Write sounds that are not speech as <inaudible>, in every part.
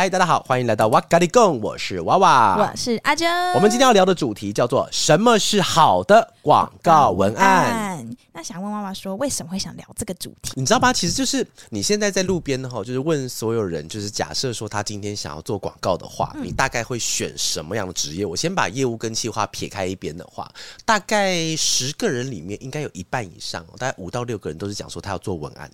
嗨，大家好，欢迎来到哇咖喱贡，我是娃娃，我是阿珍。我们今天要聊的主题叫做什么是好的广告文案？那想问娃娃说，为什么会想聊这个主题？你知道吗？其实就是你现在在路边哈，就是问所有人，就是假设说他今天想要做广告的话，嗯、你大概会选什么样的职业？我先把业务跟企划撇开一边的话，大概十个人里面应该有一半以上，大概五到六个人都是讲说他要做文案。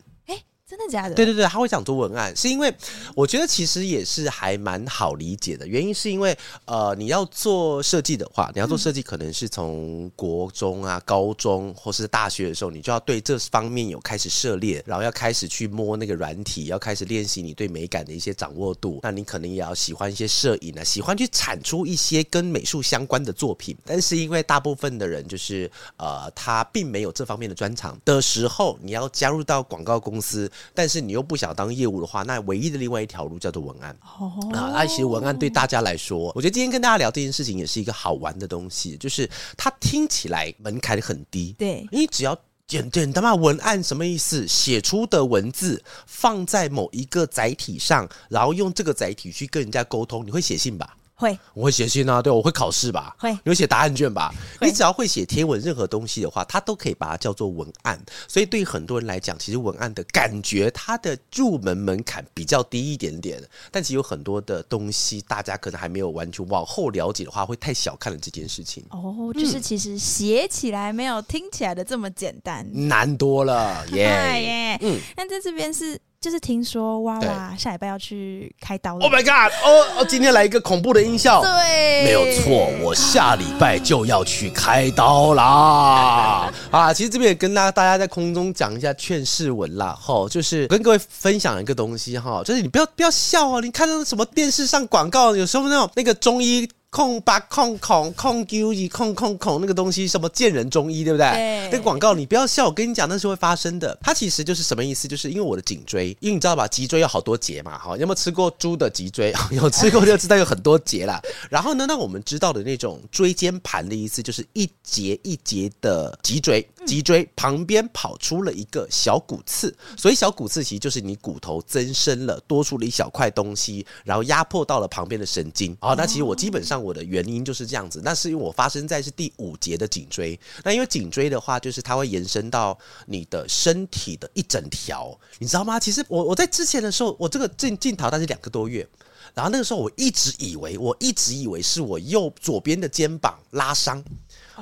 真的假的？对对对，他会讲做文案，是因为我觉得其实也是还蛮好理解的。原因是因为呃，你要做设计的话，你要做设计，可能是从国中啊、高中或是大学的时候，你就要对这方面有开始涉猎，然后要开始去摸那个软体，要开始练习你对美感的一些掌握度。那你可能也要喜欢一些摄影啊，喜欢去产出一些跟美术相关的作品。但是因为大部分的人就是呃，他并没有这方面的专长的时候，你要加入到广告公司。但是你又不想当业务的话，那唯一的另外一条路叫做文案。Oh. 啊，那其实文案对大家来说，我觉得今天跟大家聊这件事情也是一个好玩的东西，就是它听起来门槛很低。对，你只要简简单嘛，文案什么意思？写出的文字放在某一个载体上，然后用这个载体去跟人家沟通，你会写信吧？会，我会写信啊，对，我会考试吧，会，你会写答案卷吧，你只要会写贴文，任何东西的话，它都可以把它叫做文案。所以对于很多人来讲，其实文案的感觉，它的入门门槛比较低一点点。但其实有很多的东西，大家可能还没有完全往后了解的话，会太小看了这件事情。哦，就是其实写起来没有听起来的这么简单，难多了，耶、yeah <laughs> 耶。嗯，那在这边是。就是听说哇哇下礼拜要去开刀了。Oh my god！哦哦，今天来一个恐怖的音效。对，没有错，我下礼拜就要去开刀啦。<laughs> 啊，其实这边也跟大家大家在空中讲一下劝世文啦。哈，就是跟各位分享一个东西哈，就是你不要不要笑哦。你看到什么电视上广告，有时候那种那个中医。空八空空空九一空空空那个东西什么贱人中医对不对？对。那个广告你不要笑，我跟你讲那是会发生的。它其实就是什么意思？就是因为我的颈椎，因为你知道吧，脊椎有好多节嘛。哈，有没有吃过猪的脊椎？有吃过就知道有很多节啦。然后呢，那我们知道的那种椎间盘的意思，就是一节一节的脊椎，脊椎旁边跑出了一个小骨刺，所以小骨刺其实就是你骨头增生了，多出了一小块东西，然后压迫到了旁边的神经。好，那其实我基本上。我的原因就是这样子，那是因为我发生在是第五节的颈椎。那因为颈椎的话，就是它会延伸到你的身体的一整条，你知道吗？其实我我在之前的时候，我这个进进逃，但是两个多月，然后那个时候我一直以为，我一直以为是我右左边的肩膀拉伤。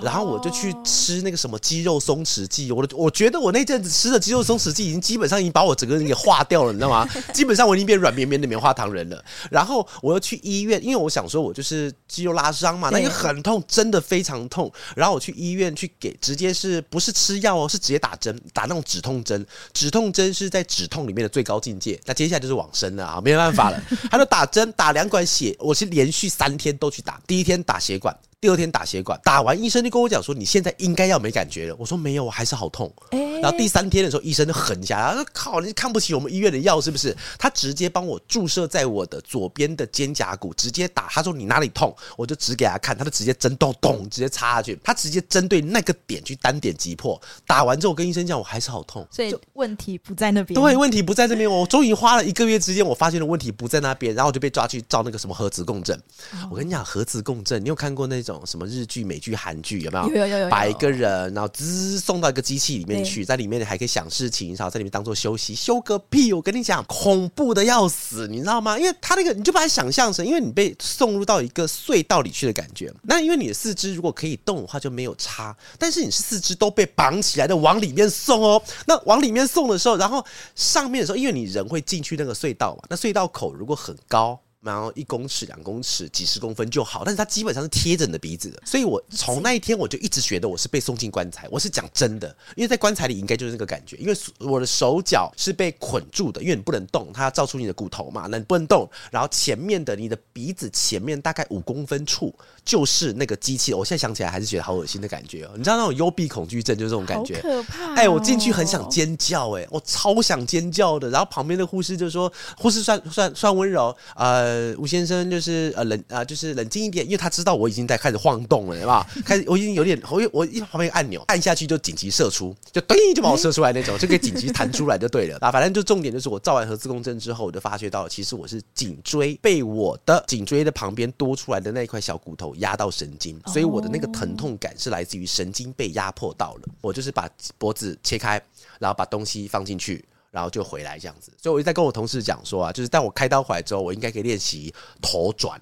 然后我就去吃那个什么肌肉松弛剂，我我觉得我那阵子吃的肌肉松弛剂已经基本上已经把我整个人给化掉了，你知道吗？<laughs> 基本上我已经变软绵绵的棉花糖人了。然后我又去医院，因为我想说我就是肌肉拉伤嘛，那个很痛，真的非常痛。然后我去医院去给，直接是不是吃药哦，是直接打针，打那种止痛针。止痛针是在止痛里面的最高境界。那接下来就是往生了啊，没有办法了。他就打针，打两管血，我是连续三天都去打。第一天打血管。第二天打血管，打完医生就跟我讲说，你现在应该要没感觉了。我说没有，我还是好痛。欸、然后第三天的时候，医生就狠下来，他说靠，你看不起我们医院的药是不是？他直接帮我注射在我的左边的肩胛骨，直接打。他说你哪里痛，我就指给他看，他就直接针咚咚直接插下去。他直接针对那个点去单点击破。打完之后，我跟医生讲，我还是好痛。所以问题不在那边。对，问题不在这边。我终于花了一个月之间，我发现了问题不在那边，然后我就被抓去照那个什么核磁共振。哦、我跟你讲，核磁共振，你有看过那种什么日剧美？美剧、韩剧有没有？有有有有。把一个人，然后滋送到一个机器里面去，在里面还可以想事情，然后在里面当做休息，休个屁！我跟你讲，恐怖的要死，你知道吗？因为他那个，你就把它想象成，因为你被送入到一个隧道里去的感觉。那因为你的四肢如果可以动的话，就没有差。但是你是四肢都被绑起来的，往里面送哦。那往里面送的时候，然后上面的时候，因为你人会进去那个隧道嘛，那隧道口如果很高。然后一公尺、两公尺、几十公分就好，但是它基本上是贴着你的鼻子的，所以我从那一天我就一直觉得我是被送进棺材。我是讲真的，因为在棺材里应该就是那个感觉，因为我的手脚是被捆住的，因为你不能动，它要照出你的骨头嘛，那你不能动。然后前面的你的鼻子前面大概五公分处就是那个机器，我现在想起来还是觉得好恶心的感觉哦。你知道那种幽闭恐惧症就是这种感觉，可怕、哦。哎，我进去很想尖叫，哎，我超想尖叫的。然后旁边的护士就说，护士算算算温柔，呃，吴先生就是呃冷啊、呃，就是冷静一点，因为他知道我已经在开始晃动了，对吧？开始我已经有点，我我一旁边按钮按下去就紧急射出，就咚就把我射出来那种，就可以紧急弹出来就对了啊。反正就重点就是我照完核磁共振之后，我就发觉到其实我是颈椎被我的颈椎的旁边多出来的那一块小骨头压到神经，所以我的那个疼痛感是来自于神经被压迫到了。我就是把脖子切开，然后把东西放进去。然后就回来这样子，所以我就在跟我同事讲说啊，就是当我开刀回来之后，我应该可以练习头转。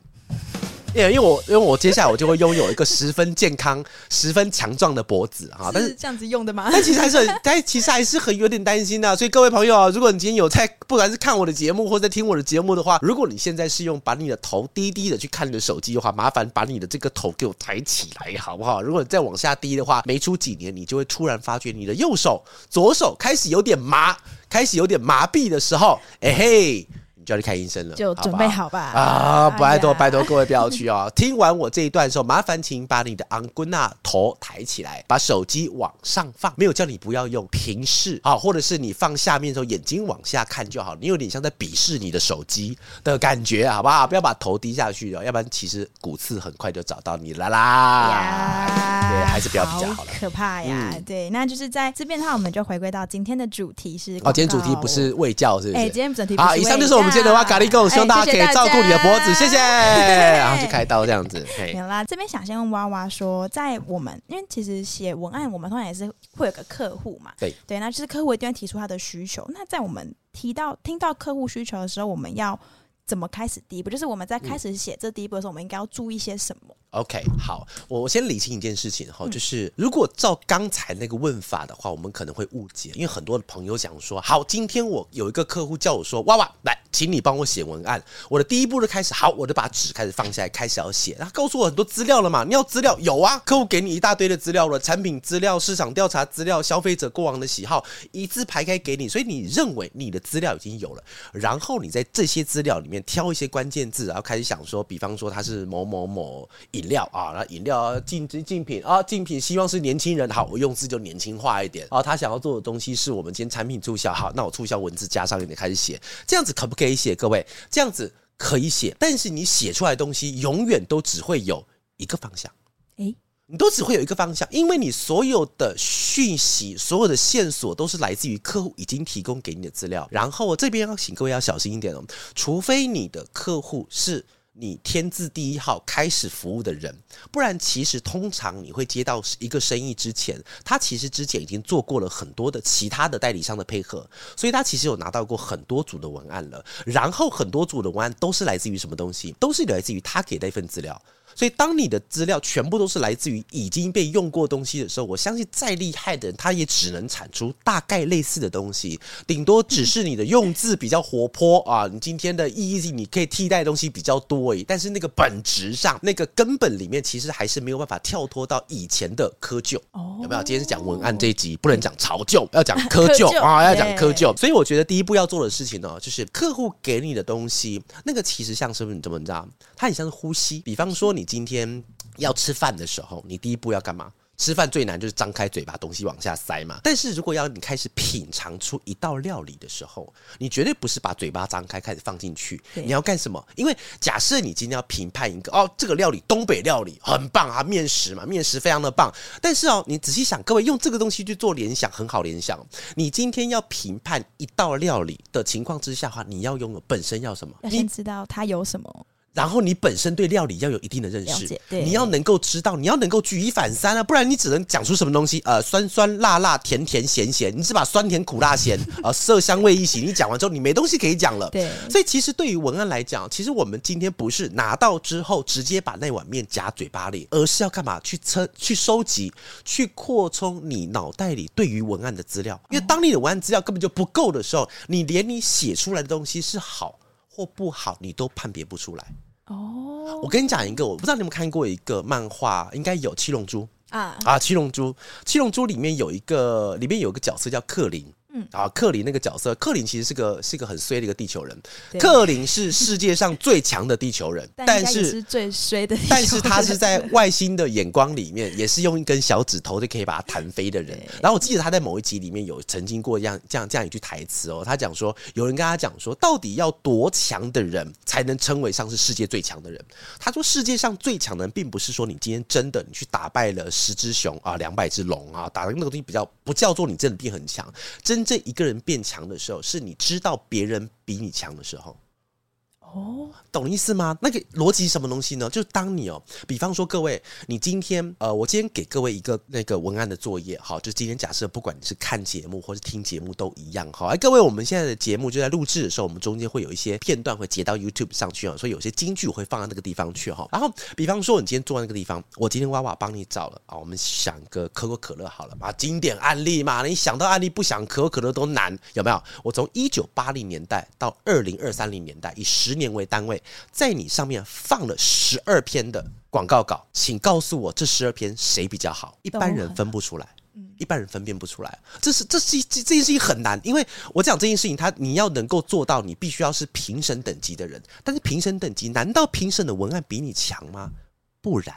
因为我因为我接下来我就会拥有一个十分健康、<laughs> 十分强壮的脖子哈，但是这样子用的吗？但其实还是很，但其实还是很有点担心的。所以各位朋友啊，如果你今天有在不管是看我的节目或者听我的节目的话，如果你现在是用把你的头低低的去看你的手机的话，麻烦把你的这个头给我抬起来好不好？如果你再往下低的话，没出几年你就会突然发觉你的右手、左手开始有点麻，开始有点麻痹的时候，哎嘿。你就要去看医生了，就准备好吧。好啊，拜托拜托各位不要去哦。<laughs> 听完我这一段的时候，麻烦请把你的昂贵那头抬起来，把手机往上放。没有叫你不要用平视啊，或者是你放下面的时候眼睛往下看就好。你有点像在鄙视你的手机的感觉，好不好？不要把头低下去哦，要不然其实骨刺很快就找到你了啦。对，还是不要比较好了。可怕呀，嗯、对，那就是在这边的话，我们就回归到今天的主题是哦，今天主题不是卫教，是不是？哎、欸，今天主题不是卫教。好，以上就是我们。记得哇，咖喱狗，希望大家可以照顾你的脖子，谢谢。<laughs> 然后就开刀这样子。没有啦，这边想先问娃娃说，在我们因为其实写文案，我们通常也是会有个客户嘛。对对，那就是客户一定要提出他的需求。那在我们提到听到客户需求的时候，我们要怎么开始第一步？就是我们在开始写这第一步的时候，我们应该要注意些什么？OK，好，我我先理清一件事情哈，就是如果照刚才那个问法的话，我们可能会误解，因为很多的朋友讲说，好，今天我有一个客户叫我说，哇哇来，请你帮我写文案。我的第一步就开始，好，我就把纸开始放下来，开始要写。他告诉我很多资料了嘛，你要资料有啊，客户给你一大堆的资料了，产品资料、市场调查资料、消费者过往的喜好，一字排开给你，所以你认为你的资料已经有了，然后你在这些资料里面挑一些关键字，然后开始想说，比方说他是某某某。饮料啊，那饮料竞竞品啊，竞品希望是年轻人，好，我用字就年轻化一点啊。他想要做的东西是我们今天产品促销，好，那我促销文字加上一点开始写，这样子可不可以写？各位，这样子可以写，但是你写出来的东西永远都只会有一个方向，诶，你都只会有一个方向，因为你所有的讯息、所有的线索都是来自于客户已经提供给你的资料。然后这边要请各位要小心一点哦，除非你的客户是。你天字第一号开始服务的人，不然其实通常你会接到一个生意之前，他其实之前已经做过了很多的其他的代理商的配合，所以他其实有拿到过很多组的文案了，然后很多组的文案都是来自于什么东西？都是来自于他给的一份资料。所以，当你的资料全部都是来自于已经被用过东西的时候，我相信再厉害的人，他也只能产出大概类似的东西，顶多只是你的用字比较活泼啊，你今天的意义你可以替代的东西比较多而已。但是那个本质上，那个根本里面，其实还是没有办法跳脱到以前的窠臼。有没有？今天是讲文案这一集，不能讲潮旧，要讲窠臼啊，要讲窠臼。所以我觉得第一步要做的事情呢，就是客户给你的东西，那个其实像是不是你怎么知道？它很像是呼吸。比方说你。你今天要吃饭的时候，你第一步要干嘛？吃饭最难就是张开嘴把东西往下塞嘛。但是如果要你开始品尝出一道料理的时候，你绝对不是把嘴巴张开开始放进去。你要干什么？因为假设你今天要评判一个哦，这个料理东北料理很棒啊，面食嘛，面食非常的棒。但是哦，你仔细想，各位用这个东西去做联想，很好联想。你今天要评判一道料理的情况之下的话，你要拥有本身要什么？要先知道它有什么。然后你本身对料理要有一定的认识，你要能够知道，你要能够举一反三啊，不然你只能讲出什么东西？呃，酸酸辣辣甜甜咸咸，你只把酸甜苦辣咸 <laughs> 呃色香味一起，你讲完之后你没东西可以讲了。对，所以其实对于文案来讲，其实我们今天不是拿到之后直接把那碗面夹嘴巴里，而是要干嘛？去测、去收集、去扩充你脑袋里对于文案的资料。因为当你的文案资料根本就不够的时候，你连你写出来的东西是好。或不好，你都判别不出来。哦，我跟你讲一个，我不知道你有没有看过一个漫画，应该有《七龙珠》啊啊，《七龙珠》《七龙珠》里面有一个，里面有一个角色叫克林。嗯啊，克林那个角色，克林其实是个是个很衰的一个地球人。克林是世界上最强的地球人，但是，是最衰的。但是他是在 <laughs> 外星的眼光里面，也是用一根小指头就可以把他弹飞的人。然后我记得他在某一集里面有曾经过这样这样这样一句台词哦，他讲说，有人跟他讲说，到底要多强的人才能称为上是世界最强的人？他说，世界上最强的人，并不是说你今天真的你去打败了十只熊啊，两百只龙啊，打的那个东西比较不叫做你真的变很强，真。这一个人变强的时候，是你知道别人比你强的时候。哦，懂意思吗？那个逻辑什么东西呢？就是当你哦，比方说各位，你今天呃，我今天给各位一个那个文案的作业，好，就今天假设不管你是看节目或是听节目都一样，好，哎，各位，我们现在的节目就在录制的时候，我们中间会有一些片段会截到 YouTube 上去啊，所以有些金句我会放到那个地方去哈。然后，比方说你今天坐在那个地方，我今天娃娃帮你找了啊，我们想个可口可乐好了嘛，经典案例嘛，你想到案例不想可口可乐都难，有没有？我从一九八零年代到二零二三零年代，以十年。年为单位，在你上面放了十二篇的广告稿，请告诉我这十二篇谁比较好？一般人分不出来，一般人分辨不出来。这是这是这这件事情很难，因为我讲这件事情，他你要能够做到，你必须要是评审等级的人。但是评审等级，难道评审的文案比你强吗？不然，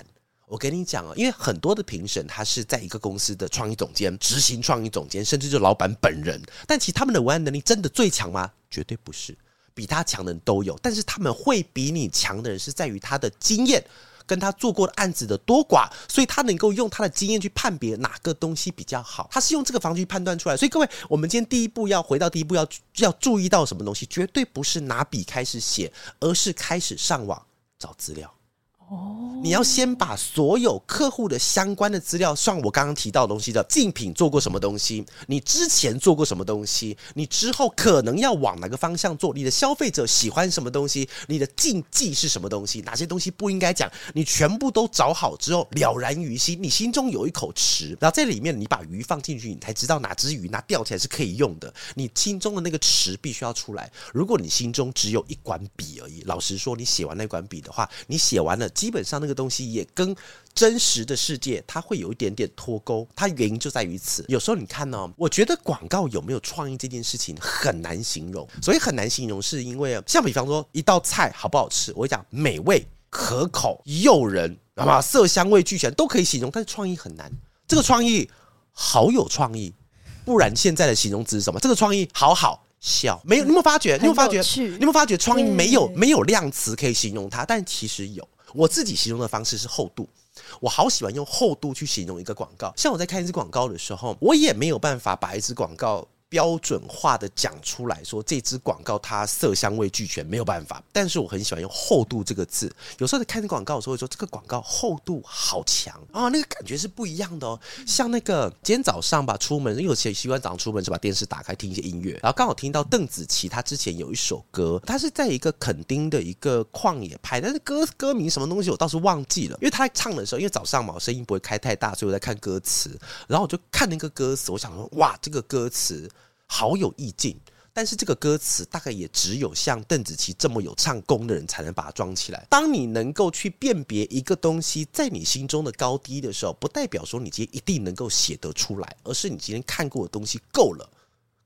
我跟你讲啊，因为很多的评审，他是在一个公司的创意总监、执行创意总监，甚至就是老板本人。但其实他们的文案能力真的最强吗？绝对不是。比他强的人都有，但是他们会比你强的人是在于他的经验，跟他做过的案子的多寡，所以他能够用他的经验去判别哪个东西比较好。他是用这个方式去判断出来。所以各位，我们今天第一步要回到第一步要要注意到什么东西？绝对不是拿笔开始写，而是开始上网找资料。哦，你要先把所有客户的相关的资料，像我刚刚提到的东西的竞品做过什么东西，你之前做过什么东西，你之后可能要往哪个方向做，你的消费者喜欢什么东西，你的禁忌是什么东西，哪些东西不应该讲，你全部都找好之后，了然于心，你心中有一口池，然后在里面你把鱼放进去，你才知道哪只鱼拿钓起来是可以用的，你心中的那个池必须要出来。如果你心中只有一管笔而已，老实说，你写完那管笔的话，你写完了。基本上那个东西也跟真实的世界，它会有一点点脱钩。它原因就在于此。有时候你看呢、哦，我觉得广告有没有创意这件事情很难形容。所以很难形容，是因为像比方说一道菜好不好吃，我会讲美味、可口、诱人，好吧，色香味俱全都可以形容，但是创意很难。这个创意好有创意，不然现在的形容词是什么？这个创意好好。笑没有？你有没有发觉？你有没有发觉？你有没有发觉？创意没有没有量词可以形容它，但其实有。我自己形容的方式是厚度，我好喜欢用厚度去形容一个广告。像我在看一支广告的时候，我也没有办法把一支广告。标准化的讲出来说，这支广告它色香味俱全，没有办法。但是我很喜欢用厚度这个字。有时候在看广告的时候，会说这个广告厚度好强啊，那个感觉是不一样的哦。像那个今天早上吧，出门因为有些习惯早上出门就把电视打开听一些音乐，然后刚好听到邓紫棋她之前有一首歌，她是在一个垦丁的一个旷野拍，但是歌歌名什么东西我倒是忘记了。因为她在唱的时候，因为早上嘛，声音不会开太大，所以我在看歌词，然后我就看那个歌词，我想说哇，这个歌词。好有意境，但是这个歌词大概也只有像邓紫棋这么有唱功的人才能把它装起来。当你能够去辨别一个东西在你心中的高低的时候，不代表说你今天一定能够写得出来，而是你今天看过的东西够了，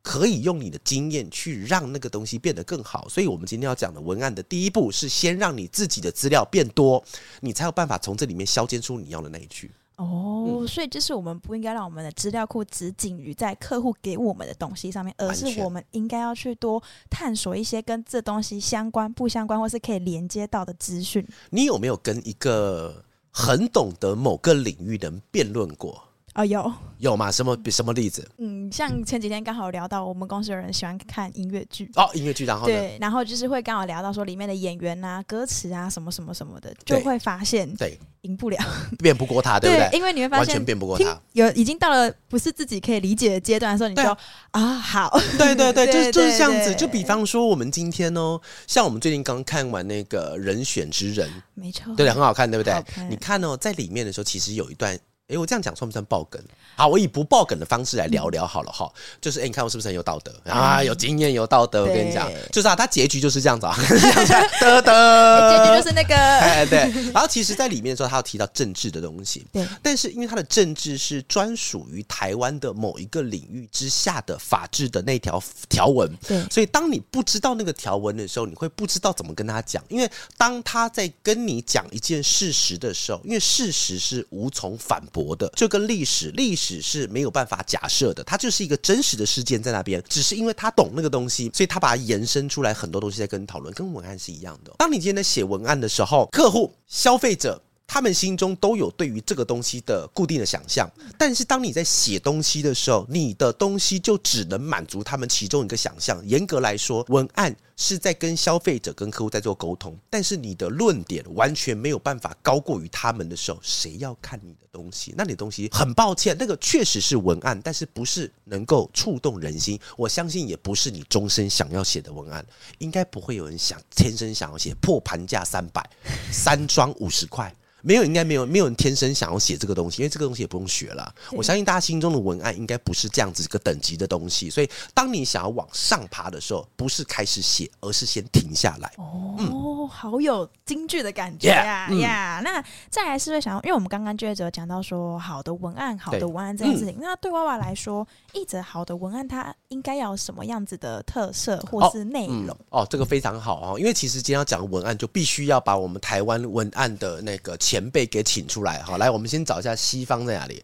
可以用你的经验去让那个东西变得更好。所以，我们今天要讲的文案的第一步是先让你自己的资料变多，你才有办法从这里面削尖出你要的那一句。哦，所以就是我们不应该让我们的资料库只仅于在客户给我们的东西上面，而是我们应该要去多探索一些跟这东西相关、不相关，或是可以连接到的资讯。你有没有跟一个很懂得某个领域的人辩论过？哦，有有吗？什么什么例子？嗯，像前几天刚好聊到，我们公司有人喜欢看音乐剧哦，音乐剧，然后对，然后就是会刚好聊到说里面的演员啊、歌词啊什么什么什么的，就会发现对赢不了，变不过他，<laughs> 对不对？因为你会发现完全变不过他，有已经到了不是自己可以理解的阶段的时候，你就啊好，对对 <laughs> 对，就是就是这样子。就比方说我们今天哦，像我们最近刚看完那个人选之人，没错，对的，很好看，对不对？你看哦，在里面的时候，其实有一段。哎，我这样讲算不算爆梗？好，我以不爆梗的方式来聊聊好了哈。嗯、就是，哎，你看我是不是很有道德、嗯、啊？有经验，有道德。我跟你讲，就是啊，他结局就是这样子啊，<laughs> 得得，结局就是那个。<laughs> 哎，对。然后其实，在里面的时候，他要提到政治的东西。<laughs> 对。但是，因为他的政治是专属于台湾的某一个领域之下的法治的那条条文。对。所以，当你不知道那个条文的时候，你会不知道怎么跟他讲。因为当他在跟你讲一件事实的时候，因为事实是无从反驳。的就跟历史，历史是没有办法假设的，它就是一个真实的事件在那边，只是因为他懂那个东西，所以他把它延伸出来很多东西在跟你讨论，跟文案是一样的。当你今天在写文案的时候，客户、消费者。他们心中都有对于这个东西的固定的想象，但是当你在写东西的时候，你的东西就只能满足他们其中一个想象。严格来说，文案是在跟消费者、跟客户在做沟通，但是你的论点完全没有办法高过于他们的时候，谁要看你的东西？那你的东西很抱歉，那个确实是文案，但是不是能够触动人心。我相信也不是你终身想要写的文案，应该不会有人想天生想要写破盘价三百，三双五十块。没有，应该没有，没有人天生想要写这个东西，因为这个东西也不用学了。我相信大家心中的文案应该不是这样子一个等级的东西，所以当你想要往上爬的时候，不是开始写，而是先停下来。哦，嗯、好有京剧的感觉呀呀！那再来是不是想要？因为我们刚刚就讲到说，好的文案，好的文案这件事情。嗯、那对娃娃来说，一则好的文案，它应该要有什么样子的特色或是内容？哦、嗯，哦，这个非常好哦，因为其实今天要讲文案，就必须要把我们台湾文案的那个。前辈给请出来，好，来，我们先找一下西方在哪里？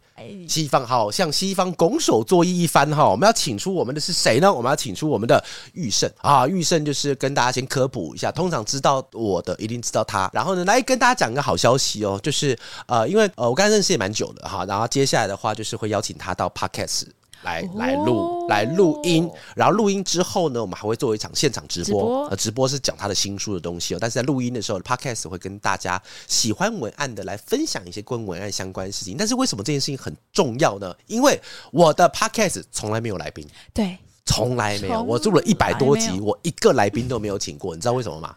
西方，好，向西方拱手作揖一番，哈，我们要请出我们的是谁呢？我们要请出我们的玉胜啊，玉胜就是跟大家先科普一下，通常知道我的一定知道他，然后呢，来跟大家讲一个好消息哦，就是呃，因为呃，我刚才认识也蛮久的哈，然后接下来的话就是会邀请他到 Podcast。来来录来录音，然后录音之后呢，我们还会做一场现场直播。直播呃，直播是讲他的新书的东西哦。但是在录音的时候，Podcast 会跟大家喜欢文案的来分享一些跟文案相关的事情。但是为什么这件事情很重要呢？因为我的 Podcast 从来没有来宾，对，从来没有。我做了一百多集，我一个来宾都没有请过。你知道为什么吗？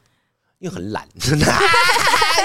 因为很懒，<laughs> 真的。<laughs>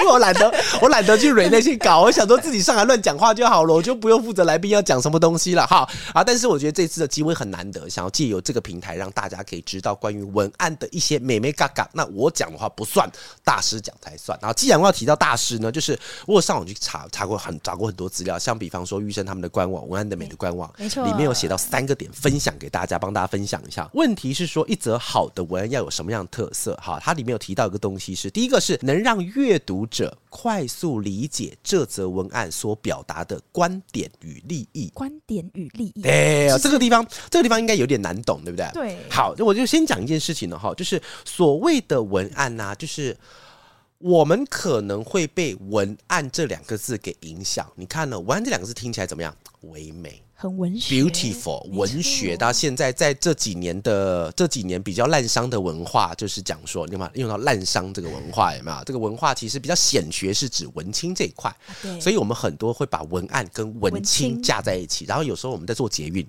因为我懒得，我懒得去蕊那些稿，我想说自己上来乱讲话就好了，我就不用负责来宾要讲什么东西了哈啊！但是我觉得这次的机会很难得，想要借由这个平台让大家可以知道关于文案的一些美眉嘎嘎。那我讲的话不算，大师讲才算。然后既然我要提到大师呢，就是我有上网去查查过很找过很多资料，像比方说玉生他们的官网文案的美的官网，没错，里面有写到三个点，分享给大家，帮大家分享一下。问题是说，一则好的文案要有什么样的特色？哈，它里面有提到一个东西是，第一个是能让阅读者快速理解这则文案所表达的观点与利益。观点与利益，对，这个地方，这个地方应该有点难懂，对不对？对。好，我就先讲一件事情了哈，就是所谓的文案呐，就是我们可能会被“文案”这两个字给影响。你看呢，“文案”这两个字听起来怎么样？唯美。很文学，beautiful 文学到现在在这几年的这几年比较滥觞的文化，就是讲说，你有没有用到滥觞这个文化？有没有？这个文化其实比较显学，是指文青这一块。对，所以我们很多会把文案跟文青架在一起。然后有时候我们在做捷运。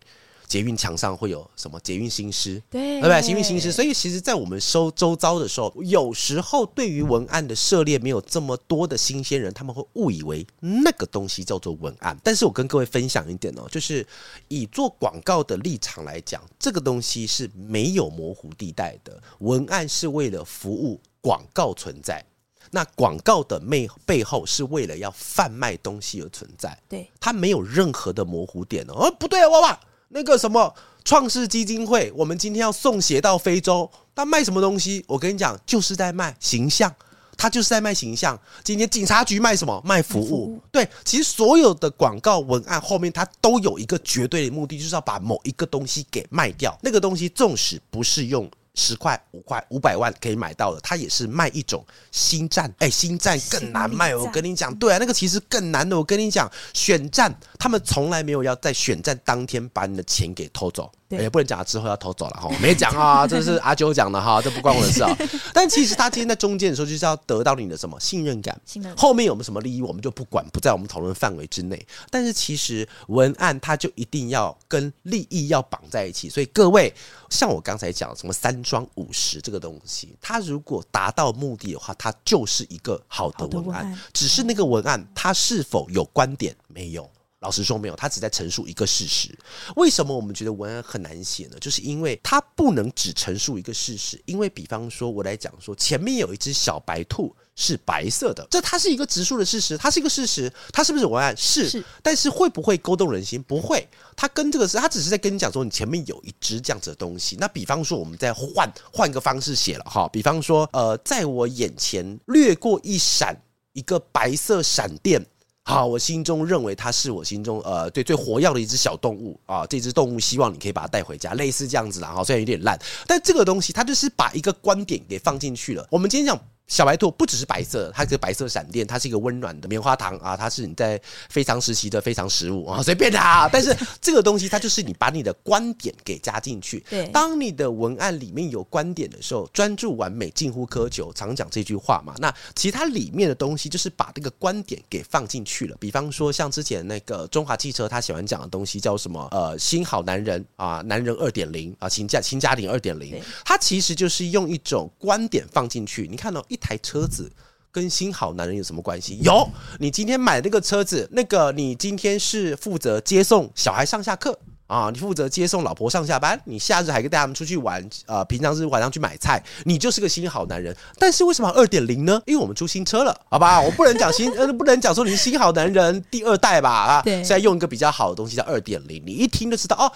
捷运墙上会有什么捷运新诗？对，对不对？捷运新诗。所以其实，在我们收周遭的时候，有时候对于文案的涉猎没有这么多的新鲜人，他们会误以为那个东西叫做文案。但是我跟各位分享一点哦，就是以做广告的立场来讲，这个东西是没有模糊地带的。文案是为了服务广告存在，那广告的背背后是为了要贩卖东西而存在。对，它没有任何的模糊点哦。不对啊，娃娃。那个什么创世基金会，我们今天要送鞋到非洲，他卖什么东西？我跟你讲，就是在卖形象，他就是在卖形象。今天警察局卖什么？卖服务。对，其实所有的广告文案后面，它都有一个绝对的目的，就是要把某一个东西给卖掉。那个东西纵使不是用。十块、五块、五百万可以买到的，它也是卖一种新战。哎、欸，心战更难卖。我跟你讲，对啊，那个其实更难的。我跟你讲，选战他们从来没有要在选战当天把你的钱给偷走。也不能讲他之后要偷走了哈，没讲啊，<laughs> 这是阿九讲的哈，这不关我的事啊。<laughs> 但其实他今天在中间的时候，就是要得到你的什么信任感。信任感后面有没有什么利益，我们就不管，不在我们讨论范围之内。但是其实文案它就一定要跟利益要绑在一起。所以各位，像我刚才讲什么三庄五十这个东西，它如果达到目的的话，它就是一个好的文案。文案只是那个文案它是否有观点没有？老实说没有，他只在陈述一个事实。为什么我们觉得文案很难写呢？就是因为它不能只陈述一个事实。因为比方说，我来讲说，前面有一只小白兔是白色的，这它是一个直述的事实，它是一个事实，它是不是文案？是。是。但是会不会勾动人心？不会。它跟这个是，它只是在跟你讲说，你前面有一只这样子的东西。那比方说，我们再换换个方式写了哈，比方说，呃，在我眼前掠过一闪一个白色闪电。好，我心中认为它是我心中呃对最活跃的一只小动物啊，这只动物希望你可以把它带回家，类似这样子啦。哈，虽然有点烂，但这个东西它就是把一个观点给放进去了。我们今天讲。小白兔不只是白色，它是白色闪电，它是一个温暖的棉花糖啊，它是你在非常时期的非常食物啊，随便它。但是这个东西，它就是你把你的观点给加进去。对，当你的文案里面有观点的时候，专注完美，近乎苛求，常讲这句话嘛。那其他里面的东西，就是把这个观点给放进去了。比方说，像之前那个中华汽车，他喜欢讲的东西叫什么？呃，新好男人啊，男人二点零啊，新家新家庭二点零，它其实就是用一种观点放进去。你看到、哦。一台车子跟新好男人有什么关系？有，你今天买那个车子，那个你今天是负责接送小孩上下课啊，你负责接送老婆上下班，你夏日还跟带他们出去玩，呃，平常是晚上去买菜，你就是个新好男人。但是为什么二点零呢？因为我们出新车了，好吧？我不能讲新，<laughs> 呃，不能讲说你是新好男人第二代吧？啊，对，现在用一个比较好的东西叫二点零，你一听就知道哦。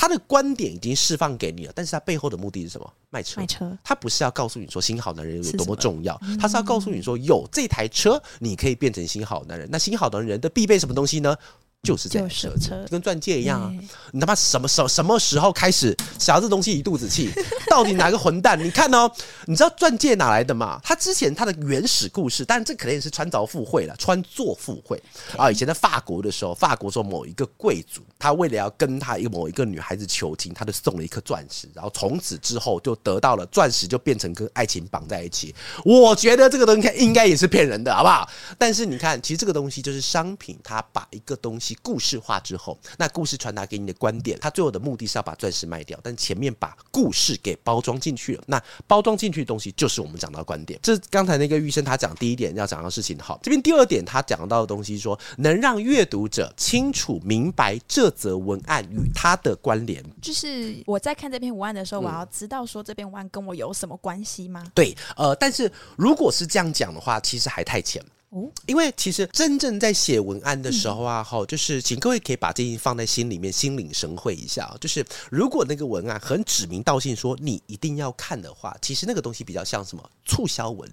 他的观点已经释放给你了，但是他背后的目的是什么？卖车。卖车。他不是要告诉你说新好男人有多么重要，是他是要告诉你说有这台车，你可以变成新好男人。那新好男人的必备什么东西呢？就是这车子，跟钻戒一样啊！你他妈什么什什么时候开始想要这东西一肚子气？<laughs> 到底哪个混蛋？你看哦，你知道钻戒哪来的吗？他之前他的原始故事，但这可能也是穿凿附会了，穿作附会啊！以前在法国的时候，法国说某一个贵族，他为了要跟他一个某一个女孩子求情，他就送了一颗钻石，然后从此之后就得到了钻石，就变成跟爱情绑在一起。我觉得这个东西应该也是骗人的，好不好？但是你看，其实这个东西就是商品，他把一个东西。故事化之后，那故事传达给你的观点，它最后的目的是要把钻石卖掉，但前面把故事给包装进去了。那包装进去的东西就是我们讲到的观点。这刚才那个玉生他讲第一点要讲到事情。好，这边第二点他讲到的东西说，能让阅读者清楚明白这则文案与他的关联。就是我在看这篇文案的时候，我要知道说这篇文案跟我有什么关系吗？对，呃，但是如果是这样讲的话，其实还太浅。哦，因为其实真正在写文案的时候啊，哈、嗯，就是请各位可以把这些放在心里面，心领神会一下。就是如果那个文案很指名道姓说你一定要看的话，其实那个东西比较像什么促销文，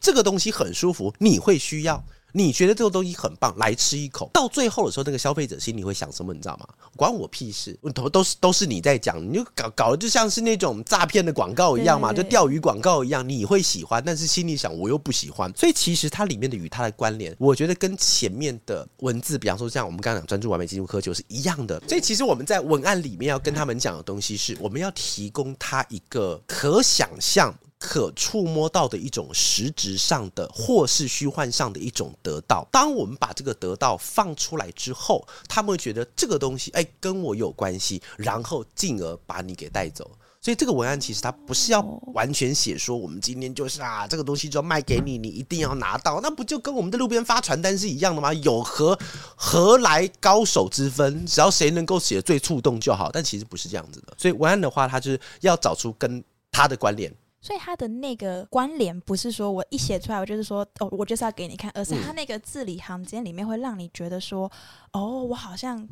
这个东西很舒服，你会需要。你觉得这个东西很棒，来吃一口。到最后的时候，那个消费者心里会想什么？你知道吗？关我屁事！都都是都是你在讲，你就搞搞得就像是那种诈骗的广告一样嘛，就钓鱼广告一样。你会喜欢，但是心里想我又不喜欢。所以其实它里面的与它的关联，我觉得跟前面的文字，比方说像我们刚刚讲专注完美进入窠臼是一样的。所以其实我们在文案里面要跟他们讲的东西是，我们要提供他一个可想象。可触摸到的一种实质上的，或是虚幻上的一种得到。当我们把这个得到放出来之后，他们会觉得这个东西哎跟我有关系，然后进而把你给带走。所以这个文案其实它不是要完全写说我们今天就是啊这个东西就要卖给你，你一定要拿到，那不就跟我们在路边发传单是一样的吗？有何何来高手之分？只要谁能够写最触动就好。但其实不是这样子的。所以文案的话，它就是要找出跟它的关联。所以他的那个关联不是说我一写出来，我就是说哦，我就是要给你看，而是他那个字里行间里面会让你觉得说，哦，我好像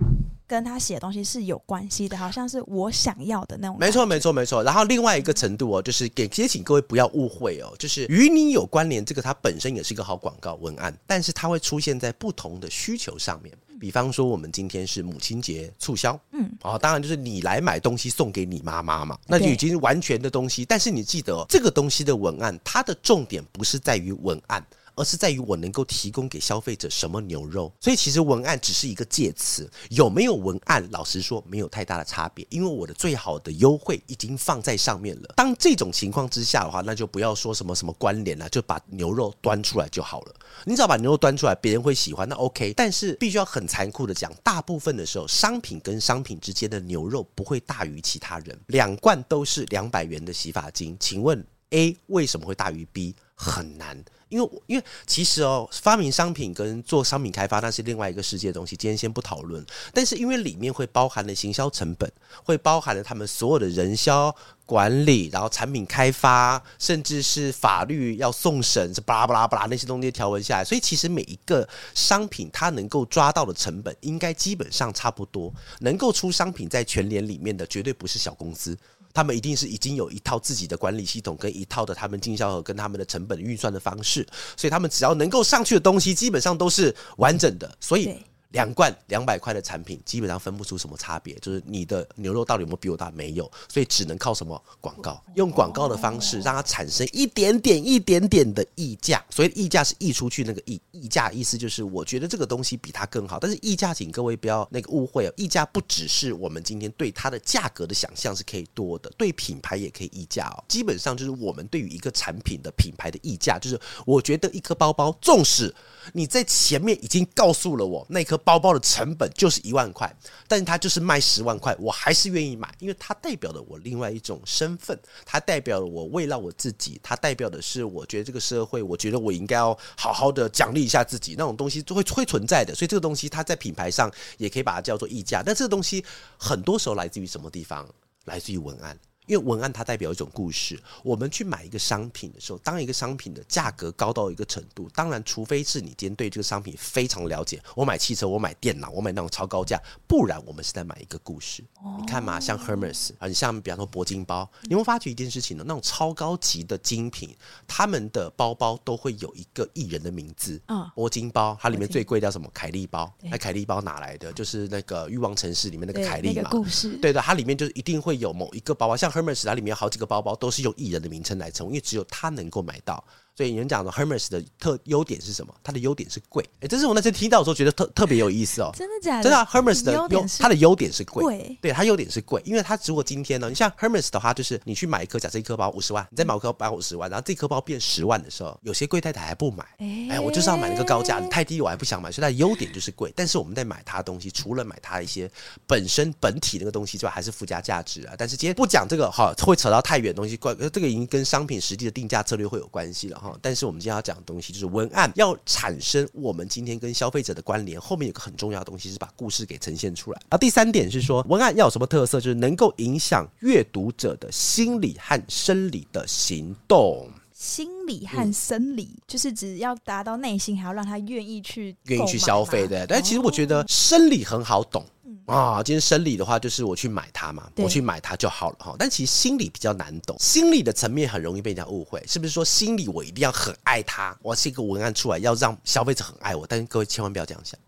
跟他写的东西是有关系的，好像是我想要的那种。没错，没错，没错。然后另外一个程度哦，就是给，也请各位不要误会哦，就是与你有关联，这个它本身也是一个好广告文案，但是它会出现在不同的需求上面。比方说，我们今天是母亲节促销，嗯，啊，当然就是你来买东西送给你妈妈嘛，那就已经是完全的东西。但是你记得，这个东西的文案，它的重点不是在于文案。而是在于我能够提供给消费者什么牛肉，所以其实文案只是一个介词，有没有文案，老实说没有太大的差别，因为我的最好的优惠已经放在上面了。当这种情况之下的话，那就不要说什么什么关联了，就把牛肉端出来就好了。你只要把牛肉端出来，别人会喜欢，那 OK。但是必须要很残酷的讲，大部分的时候，商品跟商品之间的牛肉不会大于其他人。两罐都是两百元的洗发精，请问 A 为什么会大于 B？很难。因为因为其实哦，发明商品跟做商品开发那是另外一个世界的东西，今天先不讨论。但是因为里面会包含了行销成本，会包含了他们所有的人销管理，然后产品开发，甚至是法律要送审，这巴拉巴拉巴拉那些东西条文下来，所以其实每一个商品它能够抓到的成本，应该基本上差不多。能够出商品在全联里面的，绝对不是小公司。他们一定是已经有一套自己的管理系统，跟一套的他们经销和跟他们的成本运算的方式，所以他们只要能够上去的东西，基本上都是完整的。所以。两罐两百块的产品，基本上分不出什么差别。就是你的牛肉到底有没有比我大？没有，所以只能靠什么广告？用广告的方式让它产生一点点、一点点的溢价。所以溢价是溢出去那个溢，溢价意思就是我觉得这个东西比它更好。但是溢价，请各位不要那个误会哦。溢价不只是我们今天对它的价格的想象是可以多的，对品牌也可以溢价哦。基本上就是我们对于一个产品的品牌的溢价，就是我觉得一颗包包，纵使你在前面已经告诉了我那颗。包包的成本就是一万块，但是它就是卖十万块，我还是愿意买，因为它代表了我另外一种身份，它代表了我为了我自己，它代表的是我觉得这个社会，我觉得我应该要好好的奖励一下自己，那种东西就会会存在的，所以这个东西它在品牌上也可以把它叫做溢价，但这个东西很多时候来自于什么地方？来自于文案。因为文案它代表一种故事，我们去买一个商品的时候，当一个商品的价格高到一个程度，当然，除非是你今天对这个商品非常了解，我买汽车，我买电脑，我买那种超高价，不然我们是在买一个故事。你看嘛，像 Hermes，啊，你像比方说铂金包，你会发觉一件事情呢，那种超高级的精品，他们的包包都会有一个艺人的名字。嗯，铂金包，它里面最贵叫什么？凯利包。那凯利包哪来的？就是那个欲望城市里面那个凯利嘛。故事。对的，它里面就一定会有某一个包包，像。Hermes 它里面好几个包包都是用艺人的名称来称，因为只有他能够买到。所以你们讲的 Hermes 的特优点是什么？它的优点是贵。哎，这是我那次听到的时候觉得特特别有意思哦。真的假的？真的啊，Hermes 的优，它的优点是贵。对，它优点是贵，因为它如果今天呢，你像 Hermes 的话，就是你去买一颗，假设一颗包五十万，你再买一颗包五十万，然后这颗包变十万的时候，有些贵太太还不买。哎，我就是要买那个高价，你太低我还不想买。所以它的优点就是贵。但是我们在买它的东西，除了买它一些本身本体那个东西之外，还是附加价值啊。但是今天不讲这个哈，会扯到太远的东西。关这个已经跟商品实际的定价策略会有关系了哈。但是我们今天要讲。的东西就是文案要产生我们今天跟消费者的关联，后面有个很重要的东西是把故事给呈现出来。然后第三点是说，文案要有什么特色，就是能够影响阅读者的心理和生理的行动。心理和生理，嗯、就是只要达到内心，还要让他愿意去愿意去消费的。但其实我觉得生理很好懂。啊，今天生理的话就是我去买它嘛，我去买它就好了哈。但其实心理比较难懂，心理的层面很容易被人家误会，是不是说心理我一定要很爱它？我是一个文案出来要让消费者很爱我，但是各位千万不要这样想。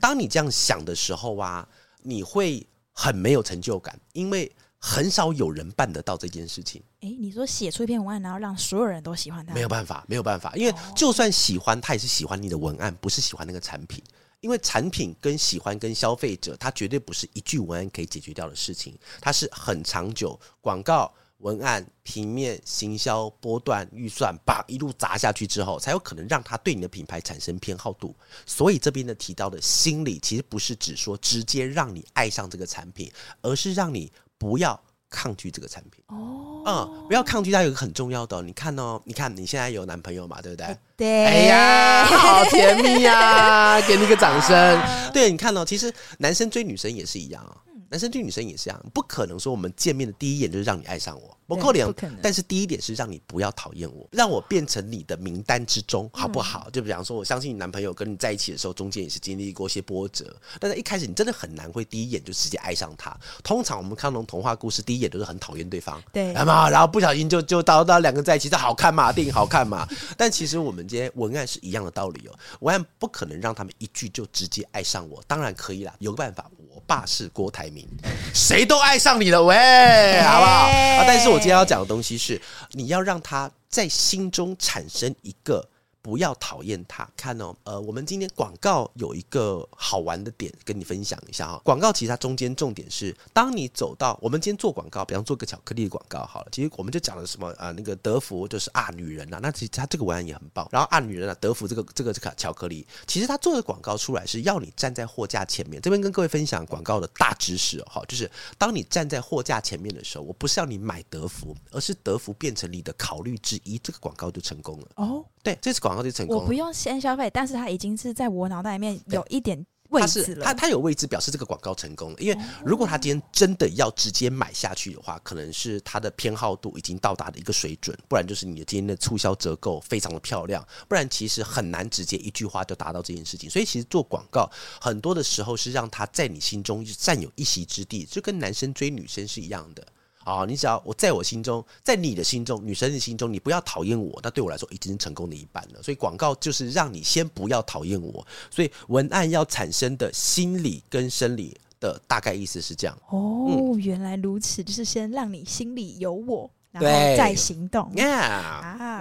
当你这样想的时候啊，你会很没有成就感，因为很少有人办得到这件事情。诶，你说写出一篇文案，然后让所有人都喜欢它，没有办法，没有办法，因为就算喜欢，他也是喜欢你的文案，不是喜欢那个产品。因为产品跟喜欢跟消费者，它绝对不是一句文案可以解决掉的事情，它是很长久，广告、文案、平面、行销、波段、预算，把一路砸下去之后，才有可能让他对你的品牌产生偏好度。所以这边的提到的心理，其实不是指说直接让你爱上这个产品，而是让你不要抗拒这个产品。哦，嗯，不要抗拒它，有一个很重要的，你看哦，你看你现在有男朋友嘛，对不对？对，哎呀，好甜蜜呀！<laughs> 给你个掌声。对，你看哦，其实男生追女生也是一样啊，男生对女生也是这样，不可能说我们见面的第一眼就是让你爱上我。不可能，但是第一点是让你不要讨厌我，让我变成你的名单之中，好不好？就比方说，我相信你男朋友跟你在一起的时候，中间也是经历过一些波折，但是一开始你真的很难会第一眼就直接爱上他。通常我们看那种童话故事，第一眼都是很讨厌对方，对，嘛，然后不小心就就到到两个在一起，这好看嘛，电影好看嘛。<laughs> 但其实我们今天文案是一样的道理哦，文案不可能让他们一句就直接爱上我，当然可以啦，有个办法，我爸是郭台铭，谁都爱上你了喂，<laughs> 好不好？啊，但是我。今天要讲的东西是，你要让他在心中产生一个。不要讨厌他，看哦，呃，我们今天广告有一个好玩的点跟你分享一下哈。广告其实它中间重点是，当你走到我们今天做广告，比方做个巧克力的广告好了，其实我们就讲了什么啊、呃，那个德芙就是啊女人呐、啊，那其实它这个文案也很棒。然后啊女人啊，德芙这个这个这个巧克力，其实它做的广告出来是要你站在货架前面。这边跟各位分享广告的大知识哈，就是当你站在货架前面的时候，我不是要你买德芙，而是德芙变成你的考虑之一，这个广告就成功了哦。对，这次广广告就成功。我不用先消费，但是它已经是在我脑袋里面有一点。位置了，它它有位置，表示这个广告成功了。因为如果他今天真的要直接买下去的话，可能是他的偏好度已经到达了一个水准，不然就是你的今天的促销折扣非常的漂亮，不然其实很难直接一句话就达到这件事情。所以其实做广告很多的时候是让他在你心中占有一席之地，就跟男生追女生是一样的。啊、哦，你只要我在我心中，在你的心中，女生的心中，你不要讨厌我，那对我来说已经是成功的一半了。所以广告就是让你先不要讨厌我，所以文案要产生的心理跟生理的大概意思是这样。哦，嗯、原来如此，就是先让你心里有我。然后再行动，OK、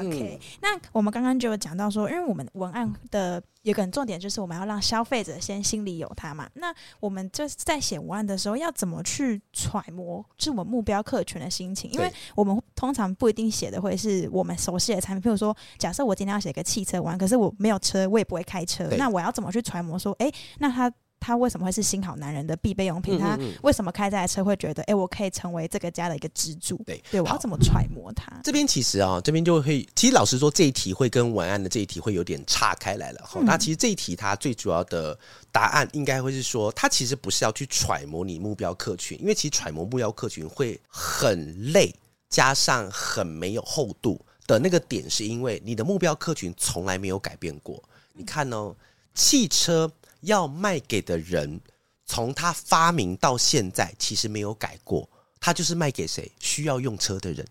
嗯。那我们刚刚就有讲到说，因为我们文案的有个很重点，就是我们要让消费者先心里有它嘛。那我们就是在写文案的时候，要怎么去揣摩，就是我们目标客群的心情？因为我们通常不一定写的会是我们熟悉的产品。譬如说，假设我今天要写个汽车文案，可是我没有车，我也不会开车，那我要怎么去揣摩说，哎、欸，那他？他为什么会是新好男人的必备用品？他为什么开这台车会觉得，哎、欸，我可以成为这个家的一个支柱？对，对我要怎么揣摩他？这边其实啊，这边就会，其实老实说，这一题会跟文案的这一题会有点岔开来了。嗯、那其实这一题它最主要的答案应该会是说，它其实不是要去揣摩你目标客群，因为其实揣摩目标客群会很累，加上很没有厚度的那个点，是因为你的目标客群从来没有改变过。你看哦，汽车。要卖给的人，从他发明到现在，其实没有改过。他就是卖给谁需要用车的人，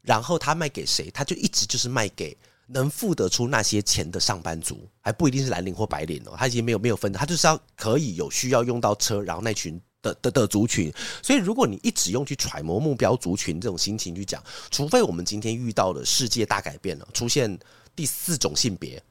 然后他卖给谁，他就一直就是卖给能付得出那些钱的上班族，还不一定是蓝领或白领哦。他已经没有没有分的，他就是要可以有需要用到车，然后那群的的的族群。所以，如果你一直用去揣摩目标族群这种心情去讲，除非我们今天遇到的世界大改变了，出现第四种性别。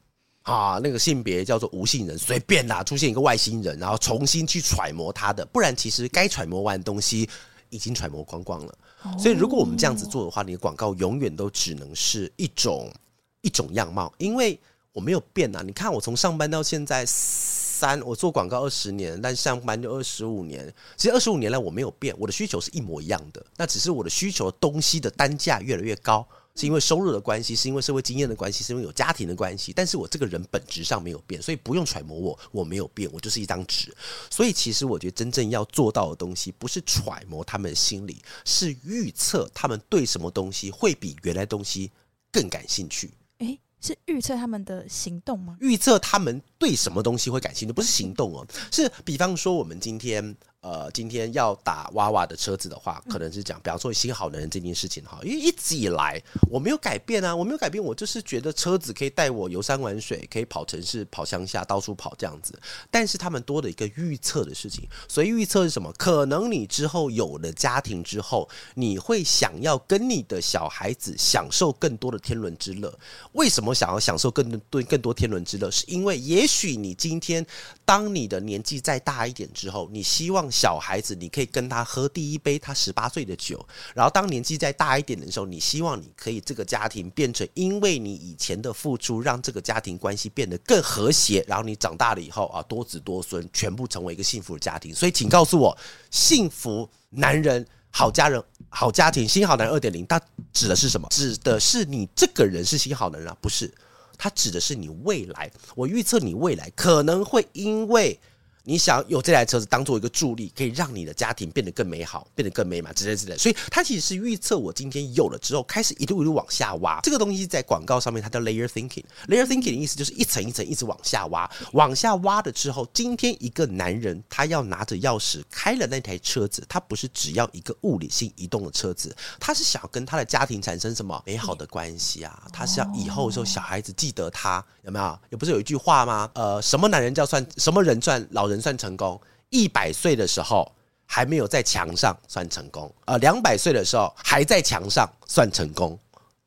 啊，那个性别叫做无性人，随便啦，出现一个外星人，然后重新去揣摩他的，不然其实该揣摩完的东西已经揣摩光光了。所以如果我们这样子做的话，你的广告永远都只能是一种一种样貌，因为我没有变啊。你看我从上班到现在三，我做广告二十年，但上班就二十五年，其实二十五年来我没有变，我的需求是一模一样的，那只是我的需求的东西的单价越来越高。是因为收入的关系，是因为社会经验的关系，是因为有家庭的关系。但是我这个人本质上没有变，所以不用揣摩我，我没有变，我就是一张纸。所以其实我觉得真正要做到的东西，不是揣摩他们的心理，是预测他们对什么东西会比原来东西更感兴趣。诶，是预测他们的行动吗？预测他们对什么东西会感兴趣，不是行动哦，是比方说我们今天。呃，今天要打娃娃的车子的话，可能是讲，比方说新好男人这件事情哈，因为一直以来我没有改变啊，我没有改变，我就是觉得车子可以带我游山玩水，可以跑城市、跑乡下、到处跑这样子。但是他们多了一个预测的事情，所以预测是什么？可能你之后有了家庭之后，你会想要跟你的小孩子享受更多的天伦之乐。为什么想要享受更多更多天伦之乐？是因为也许你今天当你的年纪再大一点之后，你希望。小孩子，你可以跟他喝第一杯他十八岁的酒，然后当年纪再大一点的时候，你希望你可以这个家庭变成，因为你以前的付出，让这个家庭关系变得更和谐，然后你长大了以后啊，多子多孙，全部成为一个幸福的家庭。所以，请告诉我，幸福男人、好家人、好家庭、新好男人二点零，它指的是什么？指的是你这个人是新好男人啊？不是，它指的是你未来。我预测你未来可能会因为。你想有这台车子当做一个助力，可以让你的家庭变得更美好，变得更美满之类之类。所以它其实是预测我今天有了之后，开始一路一路往下挖。这个东西在广告上面它叫 layer thinking。layer thinking 的意思就是一层一层一直往下挖，往下挖了之后，今天一个男人他要拿着钥匙开了那台车子，他不是只要一个物理性移动的车子，他是想要跟他的家庭产生什么美好的关系啊？他是要以后的时候小孩子记得他有没有？也不是有一句话吗？呃，什么男人叫算什么人赚老人？人算成功，一百岁的时候还没有在墙上算成功，呃，两百岁的时候还在墙上算成功，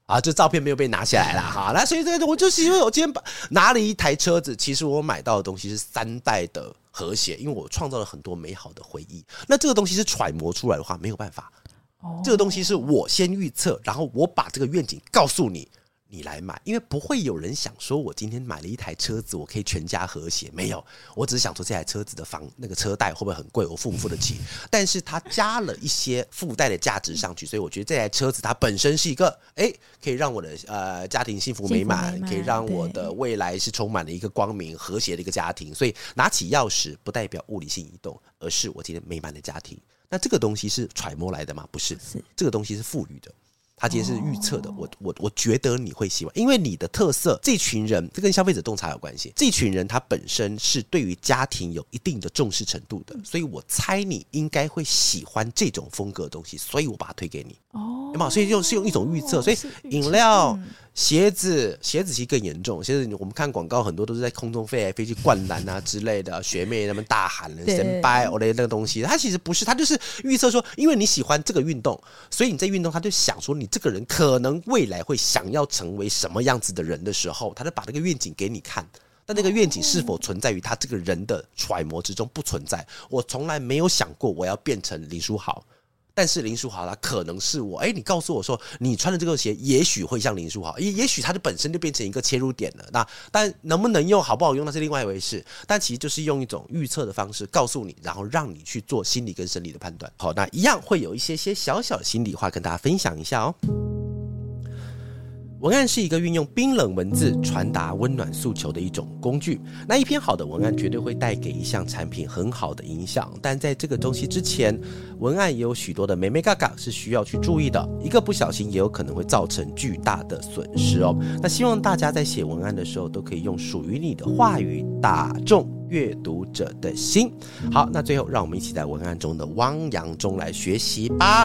啊，这照片没有被拿下来了哈。那所以这个我就是因为我今天把拿了一台车子，其实我买到的东西是三代的和谐，因为我创造了很多美好的回忆。那这个东西是揣摩出来的话，没有办法，这个东西是我先预测，然后我把这个愿景告诉你。你来买，因为不会有人想说，我今天买了一台车子，我可以全家和谐。没有，我只是想说这台车子的房那个车贷会不会很贵，我付不付得起？但是它加了一些附带的价值上去，所以我觉得这台车子它本身是一个，哎，可以让我的呃家庭幸福美满，可以让我的未来是充满了一个光明和谐的一个家庭。所以拿起钥匙不代表物理性移动，而是我今天美满的家庭。那这个东西是揣摩来的吗？不是，是这个东西是赋予的。他其实是预测的，我我我觉得你会喜欢，因为你的特色，这群人这跟消费者洞察有关系。这群人他本身是对于家庭有一定的重视程度的，所以我猜你应该会喜欢这种风格的东西，所以我把它推给你。哦，对吗？所以就是用一种预测，所以饮料。鞋子，鞋子其实更严重。鞋子，我们看广告很多都是在空中飞来飞去，灌篮啊之类的。<laughs> 学妹他们大喊了“神拜”哦嘞，那个东西，它其实不是，它就是预测说，因为你喜欢这个运动，所以你在运动，他就想说你这个人可能未来会想要成为什么样子的人的时候，他就把那个愿景给你看。但那个愿景是否存在于他这个人的揣摩之中？不存在。我从来没有想过我要变成林书豪。但是林书豪他可能是我，哎，你告诉我说你穿的这个鞋也许会像林书豪，也也许它的本身就变成一个切入点了。那但能不能用好不好用那是另外一回事。但其实就是用一种预测的方式告诉你，然后让你去做心理跟生理的判断。好，那一样会有一些些小小心里话跟大家分享一下哦。文案是一个运用冰冷文字传达温暖诉求的一种工具。那一篇好的文案绝对会带给一项产品很好的影响。但在这个东西之前，文案也有许多的美美嘎嘎是需要去注意的。一个不小心也有可能会造成巨大的损失哦。那希望大家在写文案的时候都可以用属于你的话语打中阅读者的心。好，那最后让我们一起在文案中的汪洋中来学习吧。